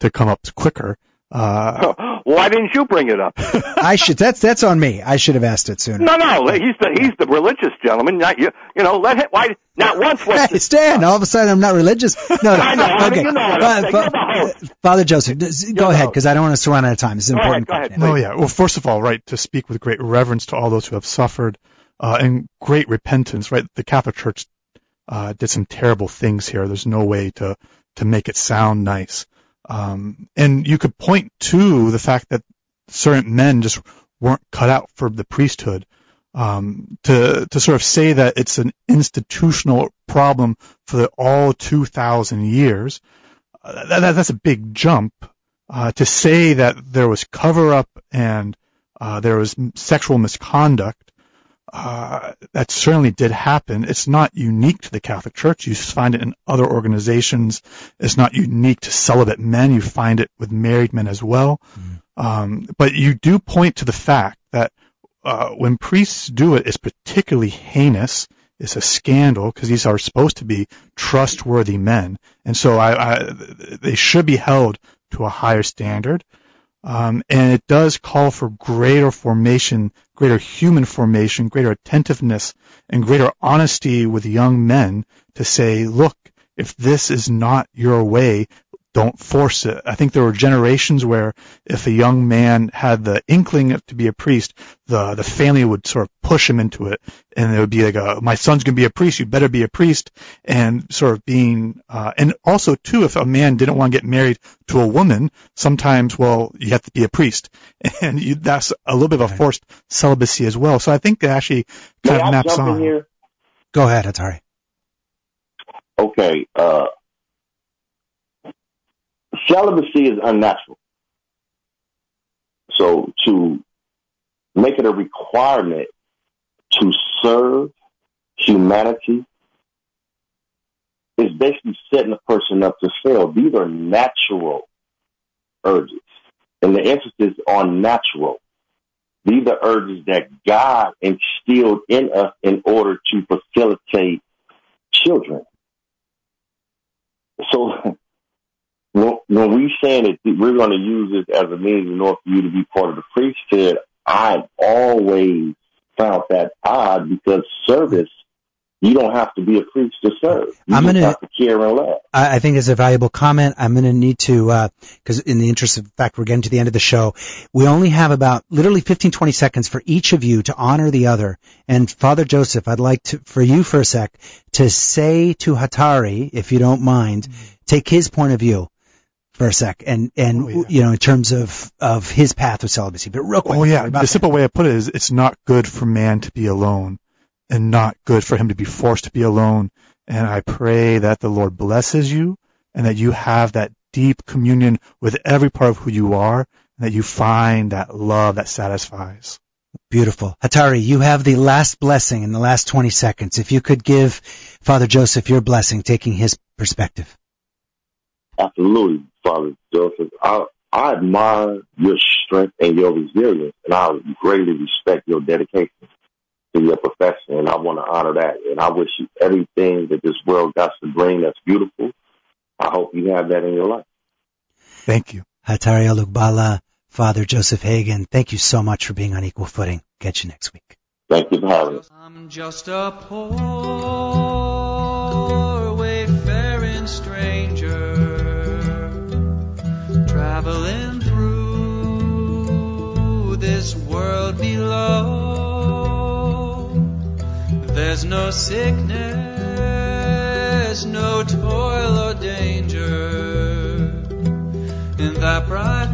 B: to come up quicker. Uh,
H: Why didn't you bring it up?
A: I should that's that's on me. I should have asked it sooner.
H: No, no, he's the he's the religious gentleman. Not you. You know, let him. Why not once? Was
A: Hey, Stan, all of a sudden I'm not religious. No, no.
H: I know, I mean,
A: okay.
H: you know what I'm
A: Fa-
H: saying.
A: fa-
H: You're the host.
A: Father Joseph, d- go
H: the
A: ahead because I don't want us to run out of time. This is an
H: Go ahead,
A: important.
H: go ahead,
A: point.
H: please.
B: No, yeah. Well, first of all, right, to speak with great reverence to all those who have suffered uh, and great repentance, right? The Catholic Church uh, did some terrible things here. There's no way to to make it sound nice. Um, and you could point to the fact that certain men just weren't cut out for the priesthood. Um, to to sort of say that it's an institutional problem for all 2,000 years, uh, that, that's a big jump. Uh, to say that there was cover up and uh, there was sexual misconduct, uh, that certainly did happen. It's not unique to the Catholic Church. You find it in other organizations. It's not unique to celibate men. You find it with married men as well. Um, but you do point to the fact that uh, when priests do it, it's particularly heinous. It's a scandal because these are supposed to be trustworthy men, and so I, I, they should be held to a higher standard. Um, and it does call for greater formation, greater human formation, greater attentiveness, and greater honesty with young men to say, look, if this is not your way, don't force it. I think there were generations where if a young man had the inkling to be a priest, the the family would sort of push him into it, and it would be like, a, "My son's going to be a priest. You better be a priest." And sort of being, uh, and also too, if a man didn't want to get married to a woman, sometimes, well, you have to be a priest, and you, that's a little bit of a forced celibacy as well. So I think it actually
C: May
B: kind of
C: I
B: maps on.
C: here?
A: Go ahead, Hatari.
C: Okay, uh, celibacy is unnatural. So to make it a requirement to serve humanity is basically setting a person up to fail. These are natural urges. And the emphasis on natural. These are urges that God instilled in us in order to facilitate children. So when, we saying that we're going to use this as a means in order for you to be part of the priesthood, I've always found that odd because service, you don't have to be a priest to serve. You
A: I'm gonna-
C: have to care and love.
A: I, I think it's a valuable comment. I'm going to need to, uh, because in the interest of fact, we're getting to the end of the show. We only have about literally 15, 20 seconds for each of you to honor the other. And Father Joseph, I'd like to, for you for a sec, to say to Hatari, if you don't mind, take his point of view for a sec, and and
B: Oh, yeah.
A: you know, in terms of of his path of celibacy. But real quick,
B: Oh yeah,
A: sorry about
B: the
A: that.
B: simple way I put it is it's not good for man to be alone and not good for him to be forced to be alone. And I pray that the Lord blesses you and that you have that deep communion with every part of who you are and that you find that love that satisfies.
A: Beautiful. Hatari, you have the last blessing in the last 20 seconds. If you could give Father Joseph your blessing, taking his perspective.
C: Absolutely, Father Joseph. I, I admire your strength and your resilience, and I greatly respect your dedication to your profession, and I want to honor that. And I wish you everything that this world got to bring that's beautiful. I hope you have that in your life.
B: Thank you.
A: Hatari Olugbala, Father Joseph Hagen, thank you so much for being on equal footing. Catch you next week.
C: Thank you for having us.
I: I'm just a poor wayfaring stranger traveling through this world below. There's no sickness, no toil or danger in that bright